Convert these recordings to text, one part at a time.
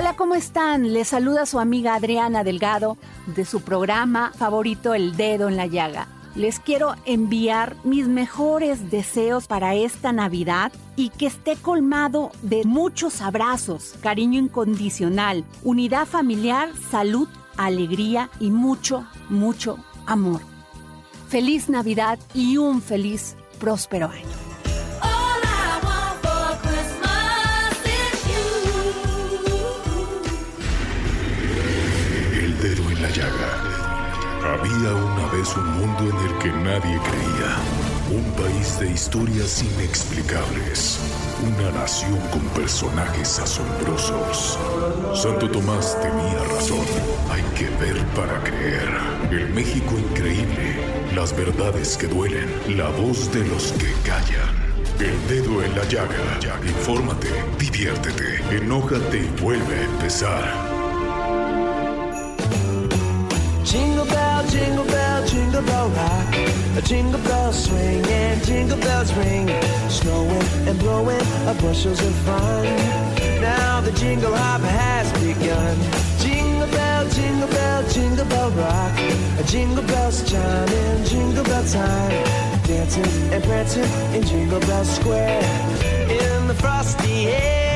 Hola, ¿cómo están? Les saluda su amiga Adriana Delgado de su programa favorito El Dedo en la Llaga. Les quiero enviar mis mejores deseos para esta Navidad y que esté colmado de muchos abrazos, cariño incondicional, unidad familiar, salud, alegría y mucho, mucho amor. Feliz Navidad y un feliz, próspero año. Había una vez un mundo en el que nadie creía. Un país de historias inexplicables. Una nación con personajes asombrosos. Santo Tomás tenía razón. Hay que ver para creer. El México increíble. Las verdades que duelen. La voz de los que callan. El dedo en la llaga. Infórmate, diviértete, enójate y vuelve a empezar. Jingle bell, jingle bell, rock. A jingle bell swing and jingle bells ring. Snowing and blowing a bushels of fun. Now the jingle hop has begun. Jingle bell, jingle bell, jingle bell rock. A jingle bells chime in jingle bell time. Dancing and prancing in Jingle Bell Square. In the frosty air,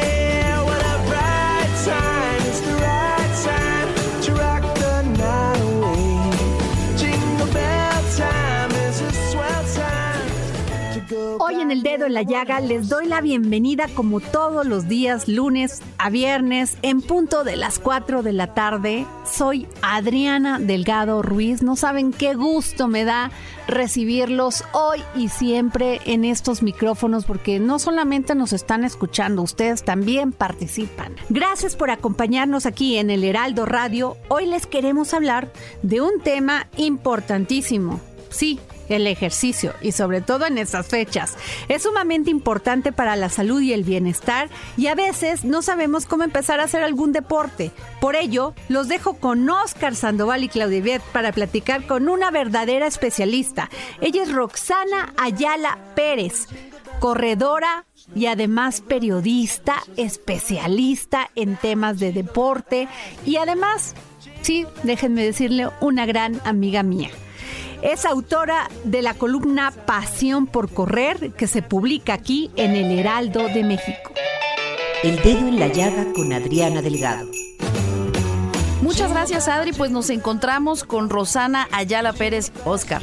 Hoy en el dedo en la llaga les doy la bienvenida como todos los días, lunes a viernes, en punto de las 4 de la tarde. Soy Adriana Delgado Ruiz. No saben qué gusto me da recibirlos hoy y siempre en estos micrófonos porque no solamente nos están escuchando, ustedes también participan. Gracias por acompañarnos aquí en el Heraldo Radio. Hoy les queremos hablar de un tema importantísimo. Sí, el ejercicio y sobre todo en estas fechas. Es sumamente importante para la salud y el bienestar y a veces no sabemos cómo empezar a hacer algún deporte. Por ello, los dejo con Oscar Sandoval y Claudia Viet para platicar con una verdadera especialista. Ella es Roxana Ayala Pérez, corredora y además periodista, especialista en temas de deporte y además, sí, déjenme decirle, una gran amiga mía. Es autora de la columna Pasión por Correr, que se publica aquí en el Heraldo de México. El dedo en la llaga con Adriana Delgado. Muchas gracias, Adri. Pues nos encontramos con Rosana Ayala Pérez Oscar.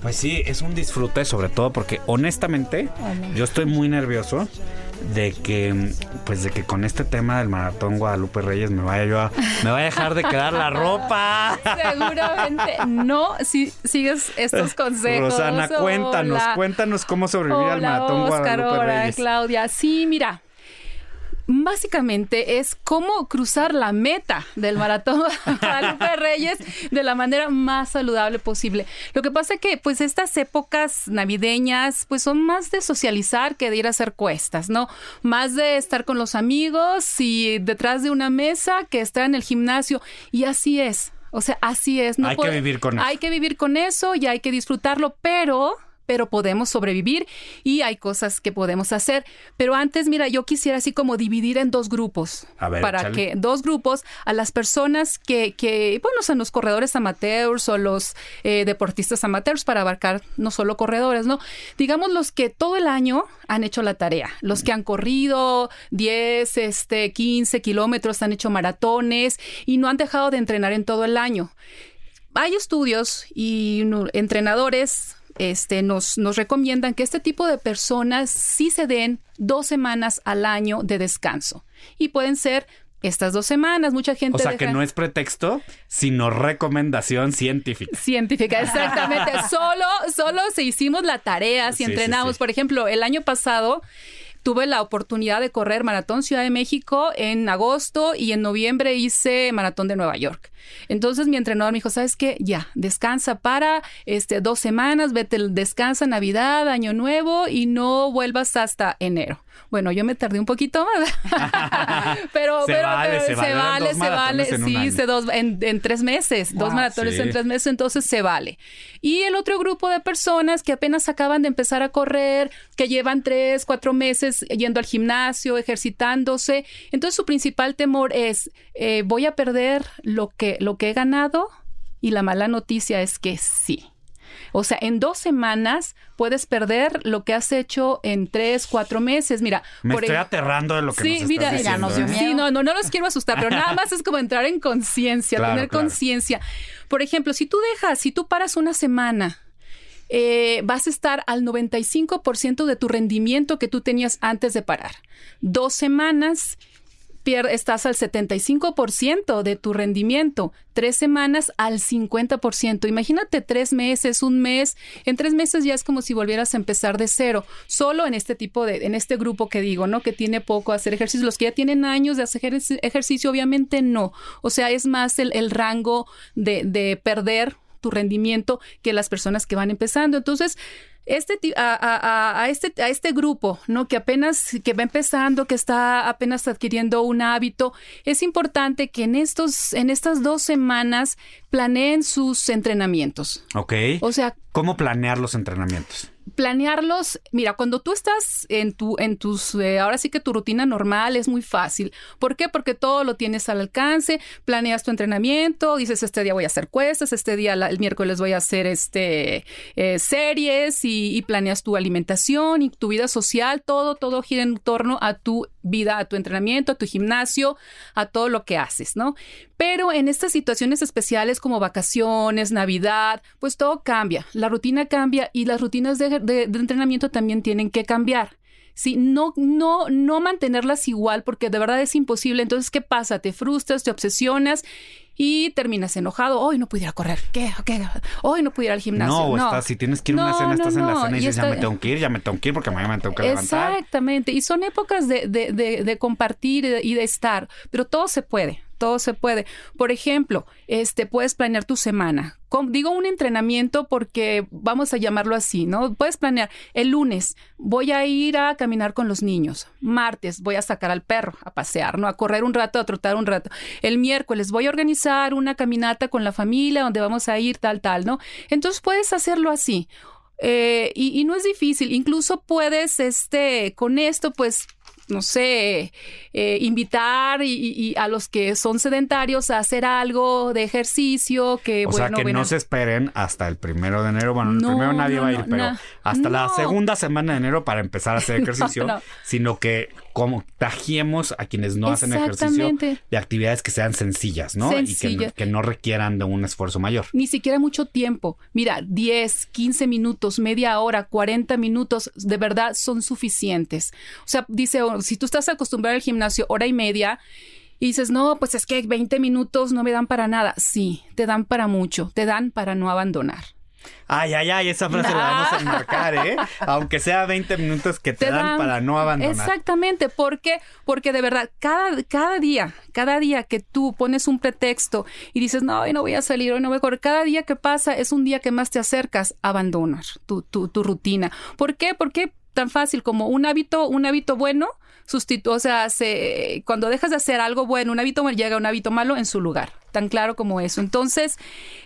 Pues sí, es un disfrute, sobre todo porque honestamente yo estoy muy nervioso de que pues de que con este tema del maratón Guadalupe Reyes me vaya yo a me vaya a dejar de quedar la ropa. Seguramente no si sigues estos consejos. Rosana, cuéntanos, Hola. cuéntanos cómo sobrevivir al maratón Oscar, Guadalupe hola, Reyes. Claudia. Sí, mira. Básicamente es cómo cruzar la meta del maratón Guadalupe Reyes de la manera más saludable posible. Lo que pasa es que pues estas épocas navideñas pues son más de socializar que de ir a hacer cuestas, ¿no? Más de estar con los amigos y detrás de una mesa que estar en el gimnasio y así es. O sea, así es. Hay que puede- vivir con eso. Hay que vivir con eso y hay que disfrutarlo, pero pero podemos sobrevivir y hay cosas que podemos hacer. Pero antes, mira, yo quisiera así como dividir en dos grupos. A ver, para que dos grupos a las personas que, que bueno, son los corredores amateurs o los eh, deportistas amateurs para abarcar no solo corredores, ¿no? Digamos los que todo el año han hecho la tarea, los que han corrido 10, este, 15 kilómetros, han hecho maratones y no han dejado de entrenar en todo el año. Hay estudios y entrenadores este, nos, nos recomiendan que este tipo de personas sí se den dos semanas al año de descanso. Y pueden ser estas dos semanas. Mucha gente. O sea, que no es pretexto, sino recomendación científica. Científica, exactamente. solo, solo se hicimos la tarea, si Sí, sí, entrenamos. sí. Por ejemplo, el año pasado tuve la oportunidad de correr Maratón Ciudad de México en agosto y en noviembre hice Maratón de Nueva York. Entonces mi entrenador me dijo, ¿sabes qué? Ya, descansa para este, dos semanas, vete, descansa Navidad, Año Nuevo y no vuelvas hasta enero. Bueno, yo me tardé un poquito más, pero, Se pero, vale, pero se vale, se vale, sí, se dos, en, en tres meses, dos maratones sí. en tres meses, entonces se vale. Y el otro grupo de personas que apenas acaban de empezar a correr, que llevan tres, cuatro meses yendo al gimnasio, ejercitándose, entonces su principal temor es, eh, voy a perder lo que, lo que he ganado y la mala noticia es que sí. O sea, en dos semanas puedes perder lo que has hecho en tres, cuatro meses. Mira, Me por estoy aterrando de lo que Sí, nos estás mira, diciendo. nos dio ¿eh? Sí, no, no, no los quiero asustar, pero nada más es como entrar en conciencia, Claro, tener claro. conciencia. Por ejemplo, si tú dejas, si tú paras una semana, eh, vas a estar al 95% de tu rendimiento que tú tenías antes de parar. Dos semanas, pier- estás al 75% de tu rendimiento. Tres semanas al 50%. Imagínate tres meses, un mes. En tres meses ya es como si volvieras a empezar de cero. Solo en este tipo de, en este grupo que digo, ¿no? Que tiene poco hacer ejercicio. Los que ya tienen años de hacer ejerci- ejercicio, obviamente no. O sea, es más el, el rango de, de perder tu rendimiento que las personas que van empezando. Entonces, este, a- a- a este, a este grupo, ¿no? Que apenas, que va empezando, que está apenas adquiriendo un hábito, es importante que en estos, en estas dos semanas planeen sus entrenamientos. Ok. O sea, ¿Cómo planear los entrenamientos? planearlos, mira, cuando tú estás en tu, en tus, eh, ahora sí que tu rutina normal es muy fácil. ¿Por qué? Porque todo lo tienes al alcance, planeas tu entrenamiento, dices este día voy a hacer cuestas, este día la- el miércoles voy a hacer este eh, series y, y planeas tu alimentación y tu vida social, todo, todo gira en torno a tu vida, a tu entrenamiento, a tu gimnasio, a todo lo que haces, ¿no? Pero en estas situaciones especiales como vacaciones, Navidad, pues todo cambia, la rutina cambia y las rutinas de, de- entrenamiento también tienen que cambiar. Sí, no, no, no mantenerlas igual porque de verdad es imposible. Entonces, ¿qué pasa? Te frustras, te obsesionas y terminas enojado. Hoy no pudiera correr. ¿Qué? ¿Qué? Hoy no pudiera ir al gimnasio. No, estás, si tienes que ir a una No, cena, no, estás en la cena y y dices, ya me tengo que ir, ya me tengo que ir porque mañana me tengo que levantar. Exactamente. Y son épocas de, de- de- de compartir y de estar, pero todo se puede. Todo se puede. Por ejemplo, este, puedes planear tu semana. Com- digo un entrenamiento porque vamos a llamarlo así, ¿no? Puedes planear el lunes voy a ir a caminar con los niños. Martes voy a sacar al perro a pasear, ¿no? A correr un rato, a trotar un rato. El miércoles voy a organizar una caminata con la familia donde vamos a ir tal, tal, ¿no? Entonces puedes hacerlo así. Eh, y, y no es difícil. Incluso puedes, este, con esto, pues, no sé, eh, invitar y, y- a los que son sedentarios a hacer algo de ejercicio, que O bueno, sea, que bueno, no se esperen hasta el primero de enero. Bueno, el primero nadie no, va a ir, no, pero hasta la segunda semana de enero para empezar a hacer ejercicio, no. sino que como tajiemos a quienes no hacen ejercicio de actividades que sean sencillas, ¿no? Y que no, que no requieran de un esfuerzo mayor. ni siquiera mucho tiempo. Mira, 10, 15 minutos, media hora, 40 minutos, de verdad son suficientes. O sea, dice, si tú estás acostumbrado al gimnasio hora y media y dices, no, pues es que 20 minutos no me dan para nada. Sí, te dan para mucho, te dan para no abandonar. Ay, ay, ay, esa frase la vamos a enmarcar, ¿eh? Aunque sea 20 minutos que te, dan, para no abandonar. Exactamente, ¿por qué? Porque de verdad, cada, cada día, cada día que tú pones un pretexto y dices, no, hoy no voy a salir, hoy no voy a correr, cada día que pasa es un día que más te acercas a abandonar tu, tu, tu rutina. ¿Por qué? Porque tan fácil como un hábito, un hábito bueno, sustitu o sea, se, cuando dejas de hacer algo bueno, un hábito llega un hábito malo en su lugar, tan claro como eso. Entonces,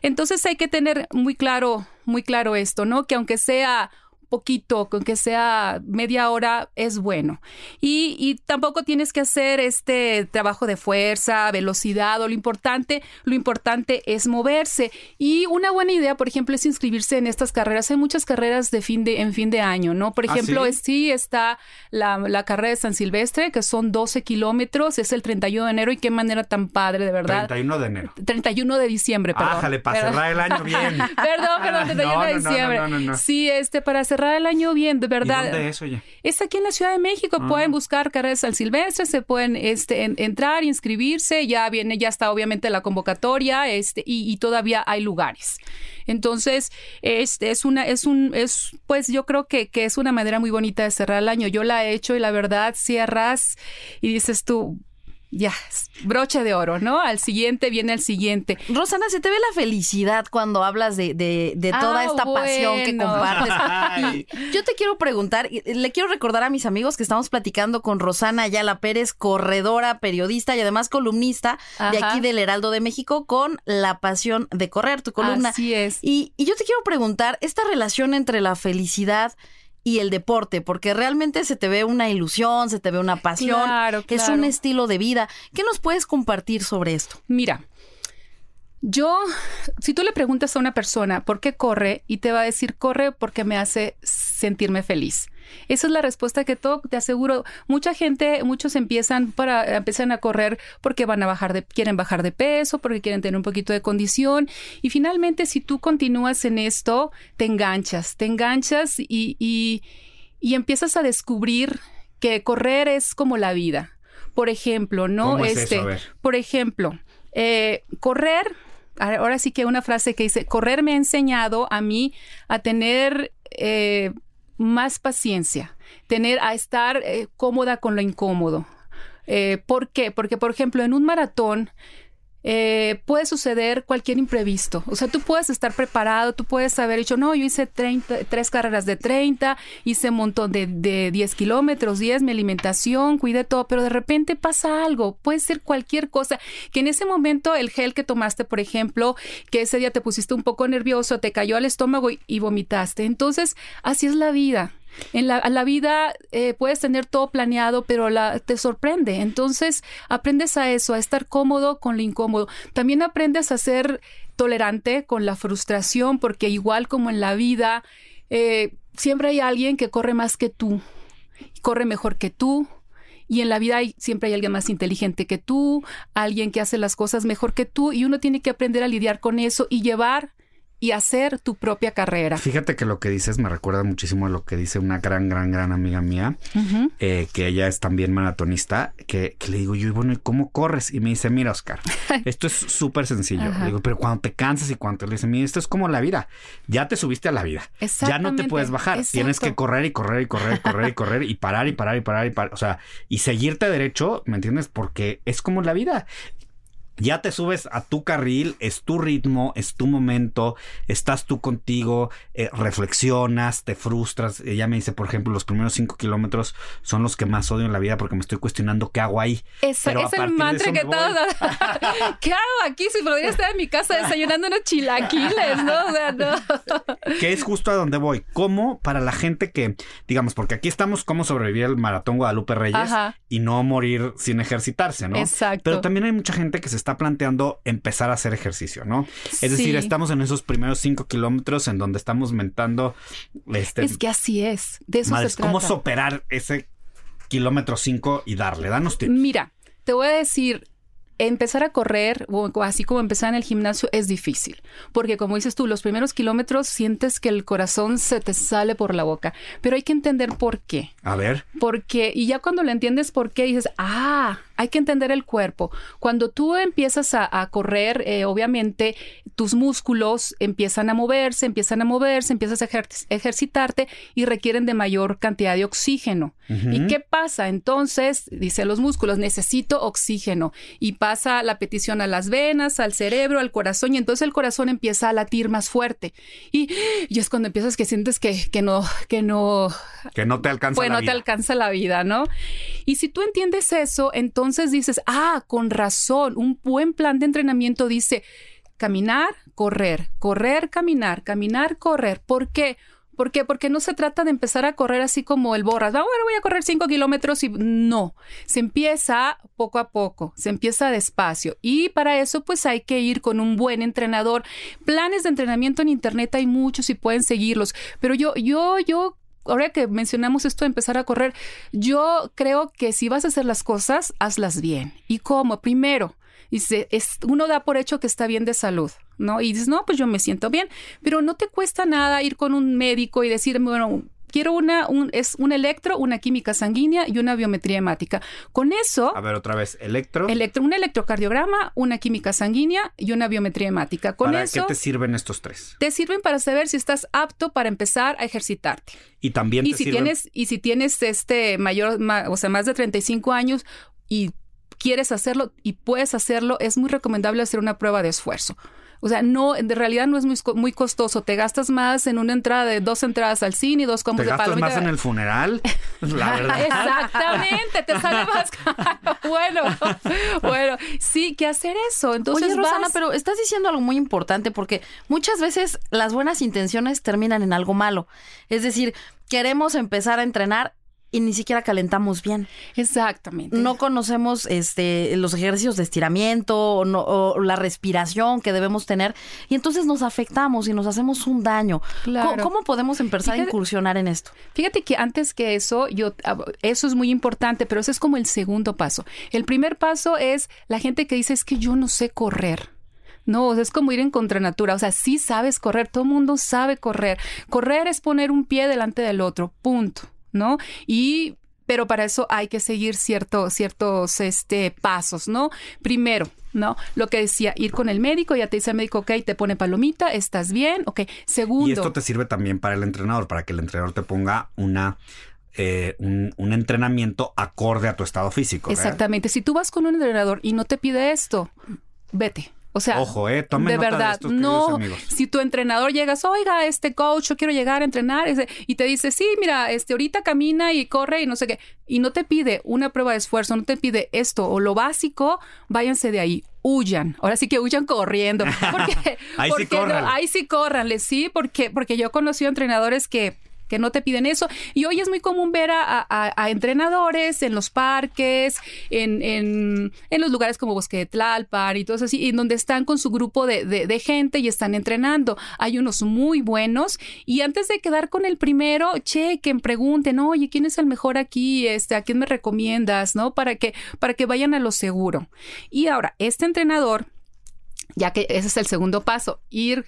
entonces hay que tener muy claro, muy claro esto, ¿no? Que aunque sea poquito, con que sea media hora, es bueno. Y, y tampoco tienes que hacer este trabajo de fuerza, velocidad, o lo importante, lo importante es moverse. Y una buena idea, por ejemplo, es inscribirse en estas carreras. Hay muchas carreras de fin de, en fin de año, ¿no? Por ¿Ah, ejemplo, sí? es- sí está la, la carrera de San Silvestre, que son 12 kilómetros, es el 31 de enero, y qué manera tan padre, de verdad. 31 de enero. 31 de diciembre, perdón. Ájale, para Perdón. cerrar el año bien. Perdón, perdón, 31 No, de diciembre. no, no, no. Sí, este, para cerrar cerrar el año bien, de verdad. ¿Y dónde es? Es aquí en la Ciudad de México. Ah. Pueden buscar carreras al silvestre, se pueden este, en- entrar, inscribirse. Ya viene, ya está obviamente la convocatoria, este, y, y todavía hay lugares. Entonces, este es una, es un, es, pues yo creo que, que es una manera muy bonita de cerrar el año. Yo la he hecho y la verdad cierras y dices tú, ya, broche de oro, ¿no? Al siguiente viene el siguiente. Rosana, se te ve la felicidad cuando hablas de, de- de toda Ah, esta pasión que compartes. Y yo te quiero preguntar, le quiero recordar a mis amigos que estamos platicando con Rosana Ayala Pérez, corredora, periodista y además columnista de aquí del Heraldo de México con La Pasión de Correr, tu columna. Así es. Y, y yo te quiero preguntar, esta relación entre la felicidad y el deporte, porque realmente se te ve una ilusión, se te ve una pasión, Claro, es un estilo de vida. ¿Qué nos puedes compartir sobre esto? Mira, yo, si tú le preguntas a una persona por qué corre y te va a decir, corre porque me hace sentirme feliz. Esa es la respuesta que todo, te aseguro, mucha gente, muchos empiezan para empiezan a correr porque van a bajar de quieren bajar de peso, porque quieren tener un poquito de condición y finalmente si tú continúas en esto, te enganchas, te enganchas y, y, y empiezas a descubrir que correr es como la vida. Por ejemplo, ¿no? ¿Cómo es este, por ejemplo, eh, correr, ahora sí que una frase que dice, correr me ha enseñado a mí a tener eh, más paciencia, tener, a estar eh, cómoda con lo incómodo. Eh, ¿Por qué? Porque, por ejemplo, en un maratón eh, puede suceder cualquier imprevisto. O sea, tú puedes estar preparado, tú puedes haber dicho, no, yo hice 30, tres carreras de 30, hice un montón de, de 10 kilómetros, 10, mi alimentación, cuidé todo, pero de repente pasa algo, puede ser cualquier cosa, que en ese momento el gel que tomaste, por ejemplo, que ese día te pusiste un poco nervioso, te cayó al estómago y vomitaste. Entonces, así es la vida. En la, vida eh, puedes tener todo planeado, pero la, te sorprende. Entonces, aprendes a eso, a estar cómodo con lo incómodo. También aprendes a ser tolerante con la frustración, porque igual como en la vida, eh, siempre hay alguien que corre más que tú, corre mejor que tú. Y en la vida hay, siempre hay alguien más inteligente que tú, alguien que hace las cosas mejor que tú, y uno tiene que aprender a lidiar con eso y llevar y hacer tu propia carrera. Fíjate que lo que dices me recuerda muchísimo a lo que dice una gran, gran, gran amiga mía, eh, que ella es también maratonista, que, que le digo yo, bueno, ¿y cómo corres? Y me dice, mira, Oscar, esto es súper sencillo. Ajá. Le digo, pero cuando te cansas y cuando te le dice, mira, esto es como la vida. Ya te subiste a la vida. Ya no te puedes bajar. Tienes que correr y correr y correr y correr y correr y parar y parar y parar y parar. O sea, y seguirte derecho, ¿me entiendes? Porque es como la vida. Ya te subes a tu carril, es tu ritmo, es tu momento, estás tú contigo, eh, reflexionas, te frustras. Ella me dice, por ejemplo, los primeros cinco kilómetros son los que más odio en la vida porque me estoy cuestionando qué hago ahí. Pero es el mantra que todos. ¿Qué hago aquí si podría estar en mi casa desayunando unos chilaquiles, no? O sea, no. que es justo a donde voy. ¿Cómo para la gente que, digamos, porque aquí estamos cómo sobrevivir al maratón Guadalupe Reyes Ajá. y no morir sin ejercitarse, ¿no? Exacto. Pero también hay mucha gente que se está planteando empezar a hacer ejercicio, ¿no? Es decir, estamos en esos primeros cinco kilómetros en donde estamos mentando, este, Es que así es. De eso madres, se trata. cómo superar ese kilómetro cinco y darle. Danos tips. Mira, te voy a decir, empezar a correr, o así como empezar en el gimnasio, es difícil. Porque como dices tú, los primeros kilómetros sientes que el corazón se te sale por la boca. Pero hay que entender por qué. A ver, Porque, y ya cuando le entiendes por qué, dices, ah, hay que entender el cuerpo. Cuando tú empiezas a, a correr, eh, obviamente tus músculos empiezan a moverse, empiezan a moverse, empiezas a ejer- ejercitarte y requieren de mayor cantidad de oxígeno. ¿Y qué pasa? Entonces, dice los músculos, necesito oxígeno. Y pasa la petición a las venas, al cerebro, al corazón, y entonces el corazón empieza a latir más fuerte. Y, y es cuando empiezas que sientes que, que no, que no, que no te alcanza pues la no vida. te alcanza la vida, ¿no? Y si tú entiendes eso, entonces dices, ah, con razón, un buen plan de entrenamiento dice caminar, correr, correr, caminar, caminar, correr. ¿Por qué? ¿Por qué? Porque no se trata de empezar a correr así como el borras. Ah, bueno, voy a correr cinco kilómetros y no. Se empieza poco a poco, se empieza despacio. Y para eso, pues hay que ir con un buen entrenador. Planes de entrenamiento en internet hay muchos y pueden seguirlos. Pero yo, yo, yo ahora que mencionamos esto de empezar a correr, yo creo que si vas a hacer las cosas, hazlas bien. ¿Y cómo? Primero, dice, es, uno da por hecho que está bien de salud, ¿no? Y dices, no, pues yo me siento bien, pero no te cuesta nada ir con un médico y decir, bueno, quiero una, un, es un electro, una química sanguínea y una biometría hemática. Con eso, A ver, otra vez, electro. electro, un electrocardiograma, una química sanguínea y una biometría hemática. Con ¿Para eso qué te sirven estos tres? te sirven para saber si estás apto para empezar a ejercitarte. Y también Y te si sirven- tienes y si tienes este mayor, ma- o sea, más de 35 años y quieres hacerlo y puedes hacerlo, es muy recomendable hacer una prueba de esfuerzo. O sea, no, en realidad no es muy, muy costoso. Te gastas más en una entrada de dos entradas al cine y dos ¿Te combos de gastas palomita. más en el funeral? La verdad. Exactamente, te sale más caro. Bueno, bueno, sí, que hacer eso. Entonces, Oye, Rosana, vas- pero estás diciendo algo muy importante porque muchas veces las buenas intenciones terminan en algo malo. Es decir, queremos empezar a entrenar y ni siquiera calentamos bien. Exactamente. No conocemos este, los ejercicios de estiramiento o, no- o la respiración que debemos tener y entonces nos afectamos y nos hacemos un daño. Claro. ¿Cómo, cómo podemos empezar a incursionar en esto? Fíjate que antes que eso, yo ah, eso es muy importante, pero ese es como el segundo paso. El primer paso es la gente que dice es que yo no sé correr. No, o sea, es como ir en contranatura. O sea, sí sabes correr, todo el mundo sabe correr. Correr es poner un pie delante del otro, punto, ¿no? Y pero para eso hay que seguir cierto, ciertos este, pasos, ¿no? Primero, ¿no? Lo que decía, ir con el médico, ya te dice el médico, ok, te pone palomita, estás bien, ok. Segundo. Y esto te sirve también para el entrenador, para que el entrenador te ponga una eh, un, un entrenamiento acorde a tu estado físico. ¿verdad? Exactamente. Si tú vas con un entrenador y no te pide esto, vete. O sea, Ojo, eh, tomen de nota de verdad, estos, no. amigos. Si tu entrenador llegas, oiga, este coach, yo quiero llegar a entrenar, y te dice, sí, mira, este ahorita camina y corre y no sé qué, y no te pide una prueba de esfuerzo, no te pide esto o lo básico, váyanse de ahí. Huyan, ahora sí que huyan corriendo. Porque, Ahí sí no, ahí sí córranle, sí, porque, porque yo he conocido entrenadores que, que no te piden eso. Y hoy es muy común ver a, entrenadores en los parques, en, en, en los lugares como Bosque de Tlalpan y todo eso así, en donde están con su grupo de, de- de gente y están entrenando. Hay unos muy buenos. Y antes de quedar con el primero, chequen, pregunten, oye, ¿quién es el mejor aquí? Este, ¿A quién me recomiendas? ¿No? Para que, para que vayan a lo seguro. Y ahora, este entrenador ya que ese es el segundo paso, ir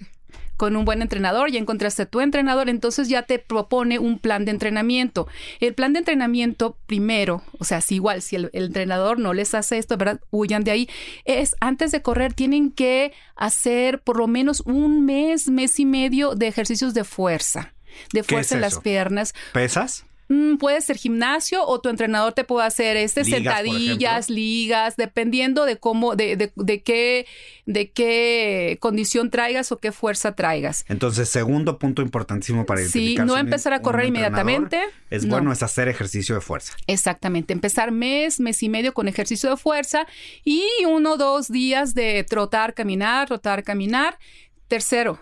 con un buen entrenador, ya encontraste tu entrenador, entonces ya te propone un plan de entrenamiento. El plan de entrenamiento primero, o sea, si igual, si el, el entrenador no les hace esto, ¿verdad? Huyan de ahí. Es antes de correr, tienen que hacer por lo menos un mes, mes y medio de ejercicios de fuerza, de ¿Qué fuerza es en las? ¿Piernas? ¿Pesas? Mm, puede ser gimnasio o tu entrenador te puede hacer este Ligas, sentadillas, ligas, dependiendo de cómo, de, de, de qué, de qué condición traigas o qué fuerza traigas. Entonces, segundo punto importantísimo para Sí, identificar no si un- empezar a correr inmediatamente, Es no. bueno es hacer ejercicio de fuerza. Exactamente, empezar mes, mes y medio con ejercicio de fuerza y uno o dos días de trotar, caminar, trotar, caminar. Tercero,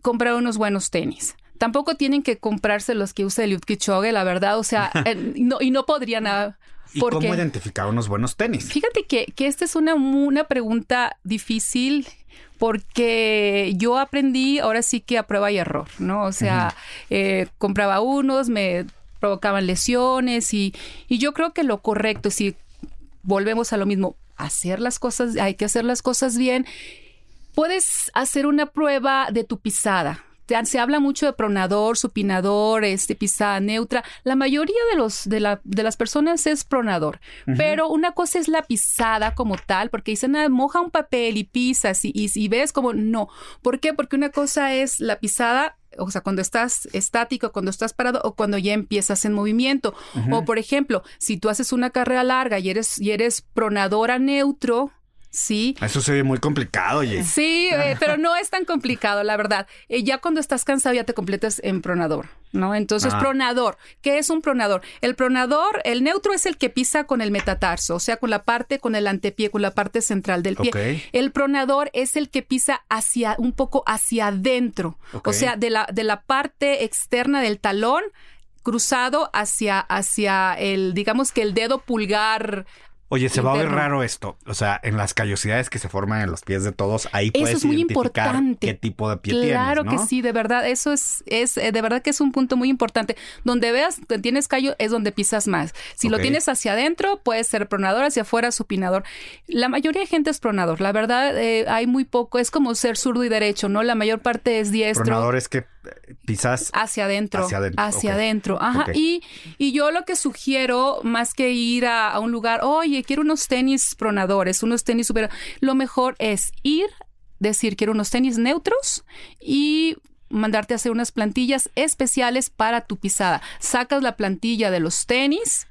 comprar unos buenos tenis. Tampoco tienen que comprarse los que usa Eliud Kipchoge, la verdad, o sea, eh, no, y no podrían... ah, ¿Y porque... cómo identificar unos buenos tenis? Fíjate que, que esta es una, una pregunta difícil porque yo aprendí ahora sí que a prueba y error, ¿no? O sea, eh, compraba unos, me provocaban lesiones y, y yo creo que lo correcto, si volvemos a lo mismo, hacer las cosas, hay que hacer las cosas bien, puedes hacer una prueba de tu pisada. Se habla mucho de pronador, supinador, este, pisada neutra. La mayoría de, los, de, la- de las personas es pronador. Pero una cosa es la pisada como tal, porque dicen, ah, moja un papel y pisas y, y, y ves como no. ¿Por qué? Porque una cosa es la pisada o sea, cuando estás estático, cuando estás parado o cuando ya empiezas en movimiento. O por ejemplo, si tú haces una carrera larga y eres, y eres pronadora neutro, ¿sí? Eso se ve muy complicado, oye. Sí, eh, pero no es tan complicado, la verdad. Eh, ya cuando estás cansado ya te completas en pronador, ¿no? Entonces, Ah. pronador. ¿Qué es un pronador? El pronador, el neutro es el que pisa con el metatarso, o sea, con la parte, con el antepié, con la parte central del pie. El pronador es el que pisa hacia, un poco hacia adentro, o sea, de la, de la parte externa del talón cruzado hacia, hacia el, digamos que el dedo pulgar. Oye, se va a ver raro esto. O sea, en las callosidades que se forman en los pies de todos, ahí Eso puedes es muy identificar importante. qué tipo de pie Claro tienes, que ¿no? sí, de verdad, eso es, es eh, de verdad que es un punto muy importante. Donde veas que tienes callo es donde pisas más. Si lo tienes hacia adentro, puede ser pronador, hacia afuera supinador. La mayoría de gente es pronador. La verdad, eh, hay muy poco, es como ser zurdo y derecho, ¿no? La mayor parte es diestro. Pronador es que pisas hacia adentro. Hacia adentro, Hacia ok. adentro. Ajá. Y, y yo lo que sugiero, más que ir a, a un lugar, oye, quiero unos tenis pronadores, unos tenis super. Lo mejor es ir, decir, quiero unos tenis neutros y mandarte a hacer unas plantillas especiales para tu pisada. Sacas la plantilla de los tenis.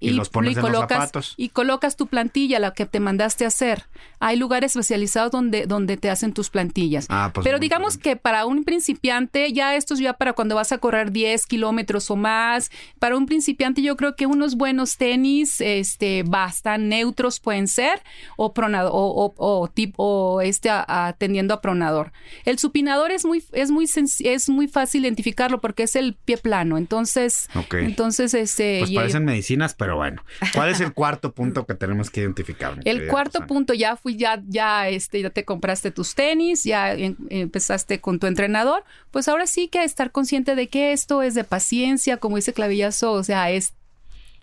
Y los pones en los colocas, zapatos. y colocas tu plantilla, la que te mandaste a hacer. Hay lugares especializados donde, donde te hacen tus plantillas. Ah, pues Pero digamos que para un principiante, ya esto es ya para cuando vas a correr 10 kilómetros o más. Para un principiante, yo creo que unos buenos tenis, este, bastan, neutros pueden ser, o pronado, o, o, o tipo, o este, a- a- pronador. El supinador es muy, es muy es muy fácil identificarlo porque es el pie plano. Entonces, Ok. entonces, este. Pues parecen pero bueno. ¿Cuál es el cuarto punto que tenemos que identificar? El cuarto punto, ya fui, ya, ya, este, ya te compraste tus tenis, ya em- empezaste con tu entrenador, pues ahora sí que estar consciente de que esto es de paciencia, como dice Clavillazo, o sea, es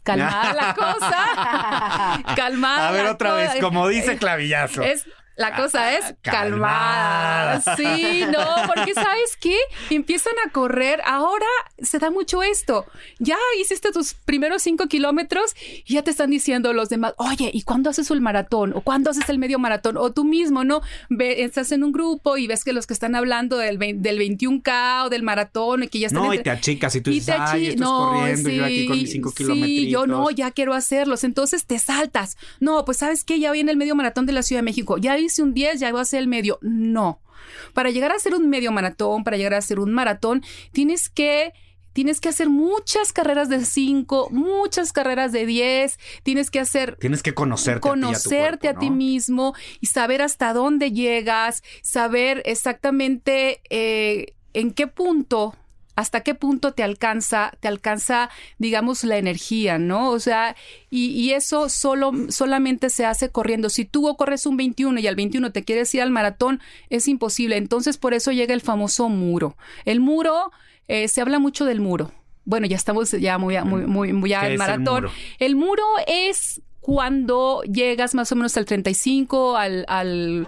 calmada la cosa, calmada. A ver otra vez, como dice Clavillazo. Es, la cosa es calmada. calmada. Sí, no, porque ¿sabes qué? Empiezan a correr. Ahora se da mucho esto. Ya hiciste tus primeros cinco kilómetros y ya te están diciendo los demás, oye, ¿y cuándo haces el maratón? ¿O cuándo haces el medio maratón? O tú mismo, ¿no? Ve, estás en un grupo y ves que los que están hablando del, del 21K o del maratón y que ya están... No, y te achicas y tú y dices, ay, achi- estás corriendo, yo aquí con mis cinco kilómetros. Sí, yo no, ya quiero hacerlos. Entonces te saltas. No, pues sabes qué, ya viene el medio maratón de la Ciudad de México. Ya hice un 10, ya voy a hacer el medio. No. Para llegar a hacer un medio maratón, para llegar a hacer un maratón, tienes que Tienes que hacer muchas carreras de 5, muchas carreras de 10, tienes que hacer Tienes que conocerte, conocerte a ti, mismo y saber hasta dónde llegas, saber exactamente eh, en qué punto, hasta qué punto te alcanza, te alcanza, digamos, la energía, ¿no? O sea, y, y eso solo, solamente se hace corriendo. Si tú corres un 21 y al 21 te quieres ir al maratón, es imposible. Entonces, por eso llega el famoso muro. El muro, eh, se habla mucho del muro. Bueno, ya estamos ya muy, muy, muy, muy ya ¿Qué al es el maratón. muro? El muro es cuando llegas más o menos al 35, al, al,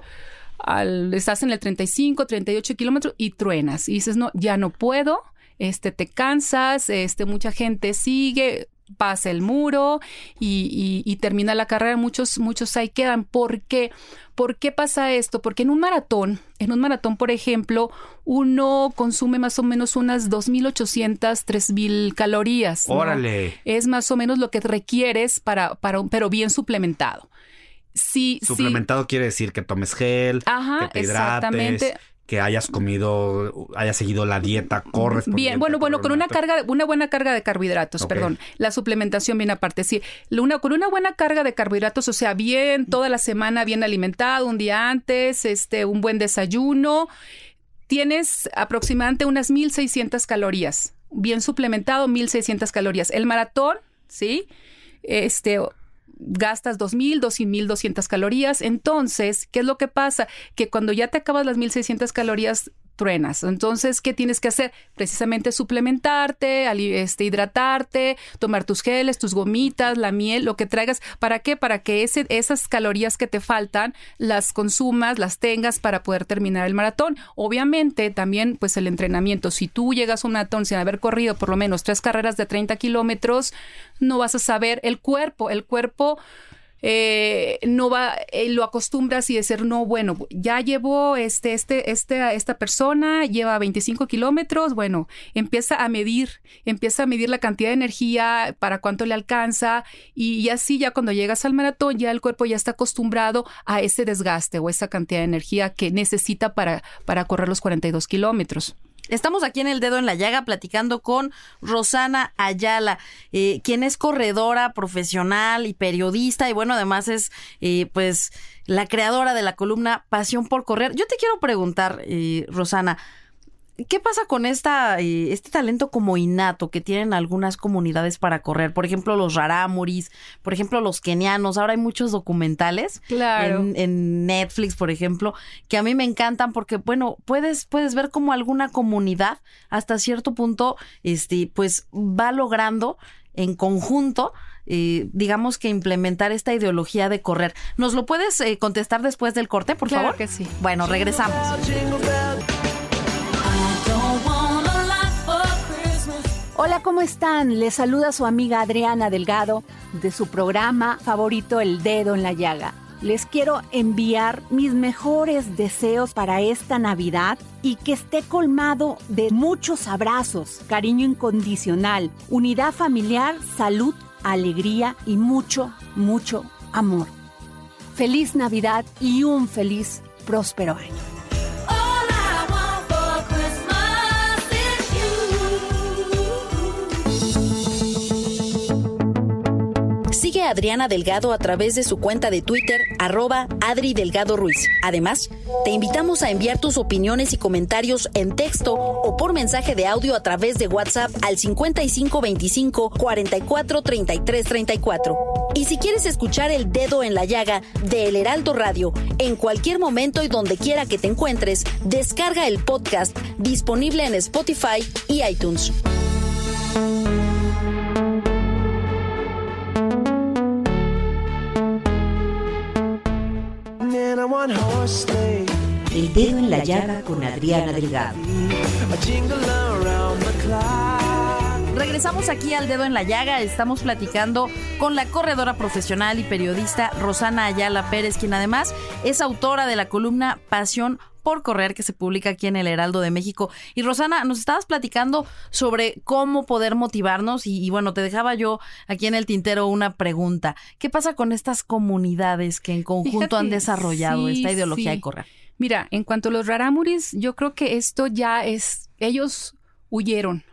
al- estás en el 35, 38 kilómetros y truenas. Y dices, no, ya no puedo, este, te cansas, este, mucha gente sigue, pasa el muro y, y- y termina la carrera. Muchos, muchos ahí quedan. ¿Por qué? ¿Por qué pasa esto? Porque en un maratón, en un maratón, por ejemplo, uno consume más o menos unas 2.800, 3.000 calorías. ¿no? Órale. Es más o menos lo que requieres para, para un, pero bien suplementado. Sí, sí. Suplementado quiere decir que tomes gel, Ajá, que te hidrates, exactamente. Que hayas comido, hayas seguido la dieta correspondiente. Bien, bueno, bueno, con una carga, una buena carga de carbohidratos, perdón. La suplementación viene aparte. Sí, una, con una buena carga de carbohidratos, o sea, bien, toda la semana bien alimentado, un día antes, este, un buen desayuno, tienes aproximadamente unas 1600 calorías. Bien suplementado, 1600 calorías. El maratón, ¿sí? Este, gastas 2.000, 2.200 calorías. Entonces, ¿qué es lo que pasa? Que cuando ya te acabas las 1.600 calorías, Entonces, ¿qué tienes que hacer? Precisamente suplementarte, este, hidratarte, tomar tus geles, tus gomitas, la miel, lo que traigas. ¿Para qué? Para que esas calorías que te faltan las consumas, las tengas para poder terminar el maratón. Obviamente, también, pues el entrenamiento. Si tú llegas a un maratón sin haber corrido por lo menos tres carreras de 30 kilómetros, no vas a saber el cuerpo. El cuerpo eh, no va, eh, lo acostumbras y decir, no, bueno, ya llevó este, este, este, esta persona, lleva 25 kilómetros, bueno, empieza a medir, empieza a medir la cantidad de energía, para cuánto le alcanza, y, y así ya cuando llegas al maratón, ya el cuerpo ya está acostumbrado a ese desgaste o esa cantidad de energía que necesita para, para correr los 42 kilómetros. Estamos aquí en el dedo en la llaga platicando con Rosana Ayala, eh, quien es corredora profesional y periodista y bueno, además es eh, pues la creadora de la columna Pasión por Correr. Yo te quiero preguntar, eh, Rosana, ¿Qué pasa con esta, eh, este talento como innato que tienen algunas comunidades para correr? Por ejemplo, los rarámuris, por ejemplo, los kenianos. Ahora hay muchos documentales Claro. en, en Netflix, por ejemplo, que a mí me encantan porque, bueno, puedes, puedes ver cómo alguna comunidad hasta cierto punto, este, pues va logrando en conjunto, eh, digamos que implementar esta ideología de correr. ¿Nos lo puedes eh, contestar después del corte, por Claro favor? que sí. Bueno, regresamos. Hola, ¿cómo están? Les saluda su amiga Adriana Delgado de su programa favorito El Dedo en la Llaga. Les quiero enviar mis mejores deseos para esta Navidad y que esté colmado de muchos abrazos, cariño incondicional, unidad familiar, salud, alegría y mucho, mucho amor. Feliz Navidad y un feliz, próspero año. Sigue Adriana Delgado a través de su cuenta de Twitter, arroba Adri Delgado Ruiz. Además, te invitamos a enviar tus opiniones y comentarios en texto o por mensaje de audio a través de WhatsApp al 5525 44 33 34. Y si quieres escuchar El Dedo en la Llaga de El Heraldo Radio en cualquier momento y donde quiera que te encuentres, descarga el podcast disponible en Spotify y iTunes. El dedo en la llaga con Adriana Delgado. Regresamos aquí al dedo en la llaga. Estamos platicando con la corredora profesional y periodista Rosana Ayala Pérez, quien además es autora de la columna Pasión por correr que se publica aquí en el Heraldo de México. Y Rosana, nos estabas platicando sobre cómo poder motivarnos y, y bueno, te dejaba yo aquí en el tintero una pregunta. ¿Qué pasa con estas comunidades que en conjunto han desarrollado sí, esta ideología sí. de correr? Mira, en cuanto a los rarámuris, yo creo que esto ya es, ellos huyeron,